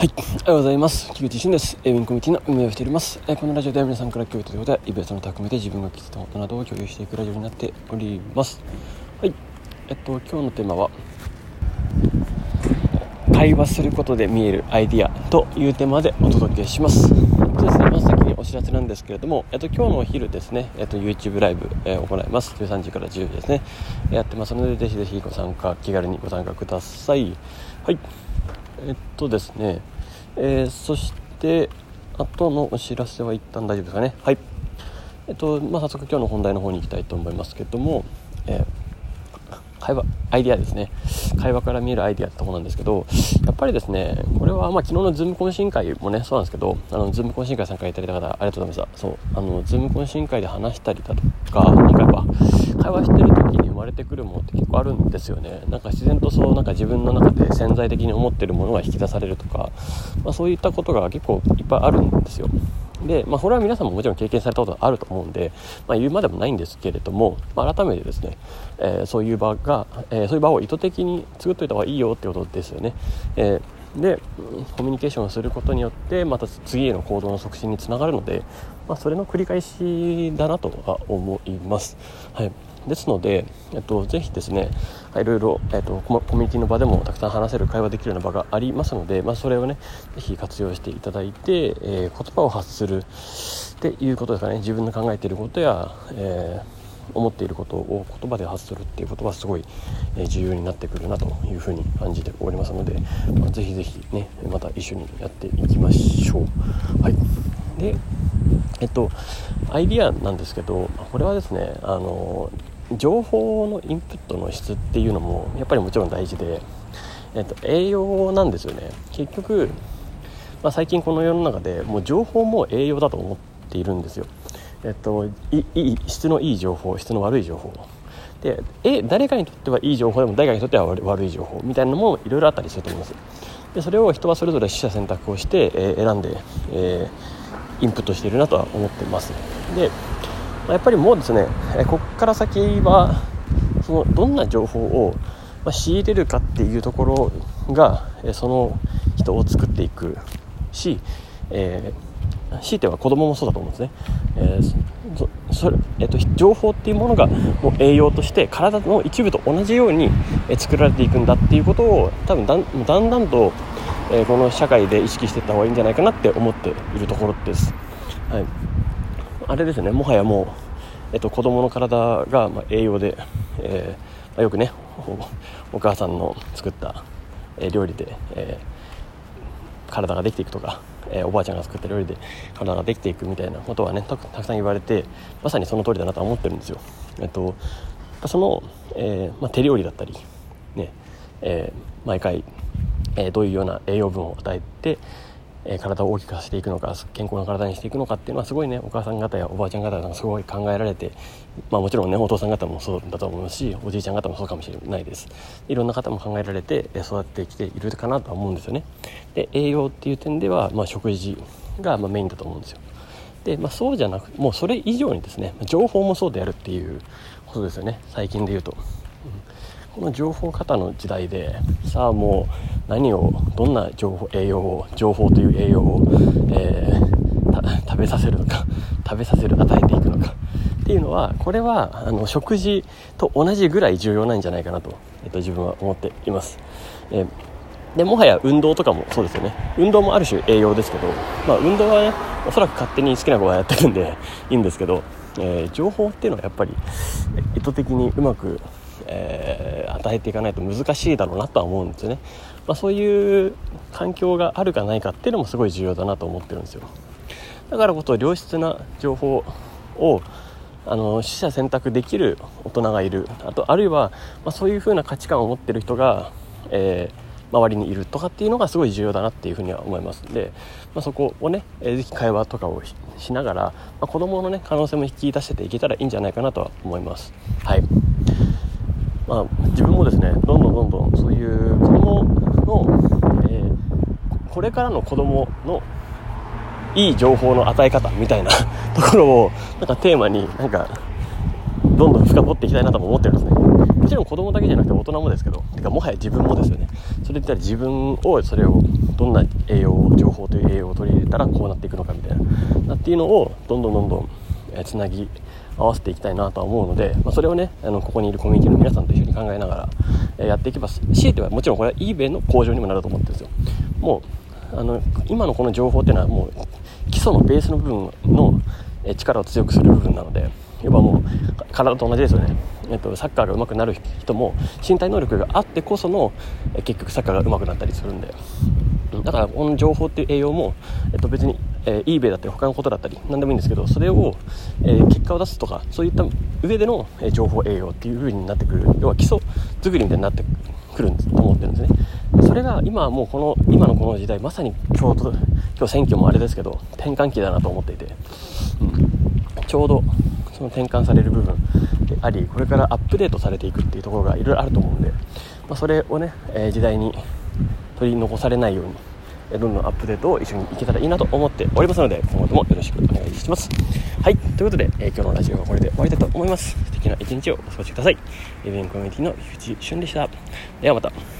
はい、おはようございます。菊池俊です。ウィンコミュニティの運営をしております。えこのラジオでは皆さんから共有ということで、イベントの匠で自分が気づいたことなどを共有していくラジオになっております。はい、えっと、今日のテーマは、会話することで見えるアイディアというテーマでお届けします。そうですね、まず先にお知らせなんですけれども、えっと、今日のお昼ですね、えっと、YouTube ライブ、えー、行います。13時から10時ですね。やってますので、ぜひぜひご参加、気軽にご参加ください。はい。えっとですね、えー、そしてあとのお知らせは一旦大丈夫ですかね。はい。えっとまあ早速今日の本題の方に行きたいと思いますけども、えー会話アイデアですね。会話から見えるアイディアってとこなんですけどやっぱりですねこれはまあ昨日のズーム懇親会もねそうなんですけどあのズーム懇親会参加いただいた方ありがとうございましたそうあのズーム懇親会で話したりだとかなんかやっぱ会話してる時に生まれてくるものって結構あるんですよね。なんか自然とそうなんか自分の中で潜在的に思ってるものが引き出されるとか、まあ、そういったことが結構いっぱいあるんですよ。で、まあ、これは皆さんももちろん経験されたことがあると思うんで、まあ、言うまでもないんですけれども、まあ、改めてですね、えー、そういう場が、えー、そういう場を意図的に作っておいた方がいいよってことですよね。えー、でコミュニケーションをすることによってまた次への行動の促進につながるので、まあ、それの繰り返しだなとは思います。はいですので、えっと、ぜひですね、いろいろ、えっと、コミュニティの場でもたくさん話せる、会話できるような場がありますので、まあ、それをね、ぜひ活用していただいて、えー、言葉を発するっていうことですかね、自分の考えていることや、えー思っていることを言葉で発するっていうことはすごい重要になってくるなというふうに感じておりますので、まあ、ぜひぜひねまた一緒にやっていきましょう。はい、でえっとアイディアなんですけどこれはですねあの情報のインプットの質っていうのもやっぱりもちろん大事で、えっと、栄養なんですよね。結局、まあ、最近この世の中でもう情報も栄養だと思っているんですよ、えっと、いい質のいい情報質の悪い情報。でえ誰かにとってはいい情報でも誰かにとっては悪い情報みたいなのもいろいろあったりすると思います。でそれを人はそれぞれ取捨選択をして、えー、選んで、えー、インプットしているなとは思ってます。でやっぱりもうですねここから先はそのどんな情報を仕入れるかっていうところがその人を作っていくし、えー、強いては子供もそうだと思うんですね、えーそれえーと、情報っていうものがもう栄養として体の一部と同じように作られていくんだっていうことを多分だんだんだんと、えー、この社会で意識していった方がいいんじゃないかなって思っているところです。はいあれですねもはやもう、えっと、子供の体が、まあ、栄養で、えーまあ、よくねお母さんの作った、えー、料理で、えー、体ができていくとか、えー、おばあちゃんが作った料理で体ができていくみたいなことはねたくさん言われてまさにその通りだなとは思ってるんですよ。えっとその、えーまあ、手料理だったり、ねえー、毎回、えー、どういうような栄養分を与えて、え体を大きくさせていくのか健康な体にしていくのかっていうのはすごいねお母さん方やおばあちゃん方がすごい考えられて、まあ、もちろんねお父さん方もそうだと思いますしおじいちゃん方もそうかもしれないです。いろんな方も考えられて育ってきているかなとは思うんですよね。で栄養っていう点では、まあ、食事がまメインだと思うんですよ。で、まあ、そうじゃなくもうそれ以上にですね情報もそうであるっていうことですよね。最近で言うと、この情報型の時代でさあもう何をどんな情報栄養を情報という栄養を、えー、食べさせるのか 食べさせる与えていくのかっていうのはこれはあの食事と同じぐらい重要なんじゃないかなと、えっと、自分は思っています。えーでもはや運動とかもそうですよね運動もある種栄養ですけど、まあ、運動はねおそらく勝手に好きな子がやってるんでいいんですけど、えー、情報っていうのはやっぱり意図的にうまくえー、与えていかないと難しいだろうなとは思うんですよね、まあ、そういう環境があるかないかっていうのもすごい重要だなと思ってるんですよ。だからこそ良質な情報をあの取捨選択できる大人がいる。あとあるいは、まあ、そういう風な価値観を持ってる人が、えー、周りにいるとかっていうのがすごい重要だなっていうふうには思いますんで、まあ、そこをね、えー、ぜひ会話とかをしながら、まあ、子供のね可能性も引き出していけたらいいんじゃないかなとは思います。はい。まあ、自分もですねどんどんどんどんそういう子供の、えー、これからの子供のいい情報の与え方みたいな ところをなんかテーマになんかどんどん深掘っていきたいなとも思ってるんですね。もちろん子供だけじゃなくて大人もですけどてかもはや自分もですよね。それ言ったら自分をそれをどんな栄養を情報という栄養を取り入れたらこうなっていくのかみたいなっていうのをどんどんどんどんつなぎ合わせていきたいなとは思うので、まあ、それをねあのここにいるコミュニティの皆さんと一緒に考えながら、やっていけば強いてはもちろんこれは eBay の向上にもなると思ってるんですよ。もうあの今のこの情報っていうのはもう基礎のベースの部分の力を強くする部分なので要はもう体と同じですよね、えっと、サッカーが上手くなる人も身体能力があってこその結局サッカーが上手くなったりするんで。だからこの情報っていう栄養も、えっと、別に、えー、eBay だったり他のことだったり何でもいいんですけどそれを、えー、結果を出すとかそういった上での、え、情報栄養っていう風になってくる。要は基礎作りみたいになってくると思ってるんですね。それが今はもうこの今のこの時代まさに今日今日選挙もあれですけど転換期だなと思っていて、うん、ちょうどその転換される部分でありこれからアップデートされていくっていうところがいろいろあると思うんで、まあ、それをね、えー、時代に取り残されないようにどんどんアップデートを一緒にいけたらいいなと思っておりますので今後ともよろしくお願いします。はいということで、えー、今日のラジオはこれで終わりたいと思います。素敵な一日をお過ごしください。エビンコミュニティの菊池俊でした。ではまた。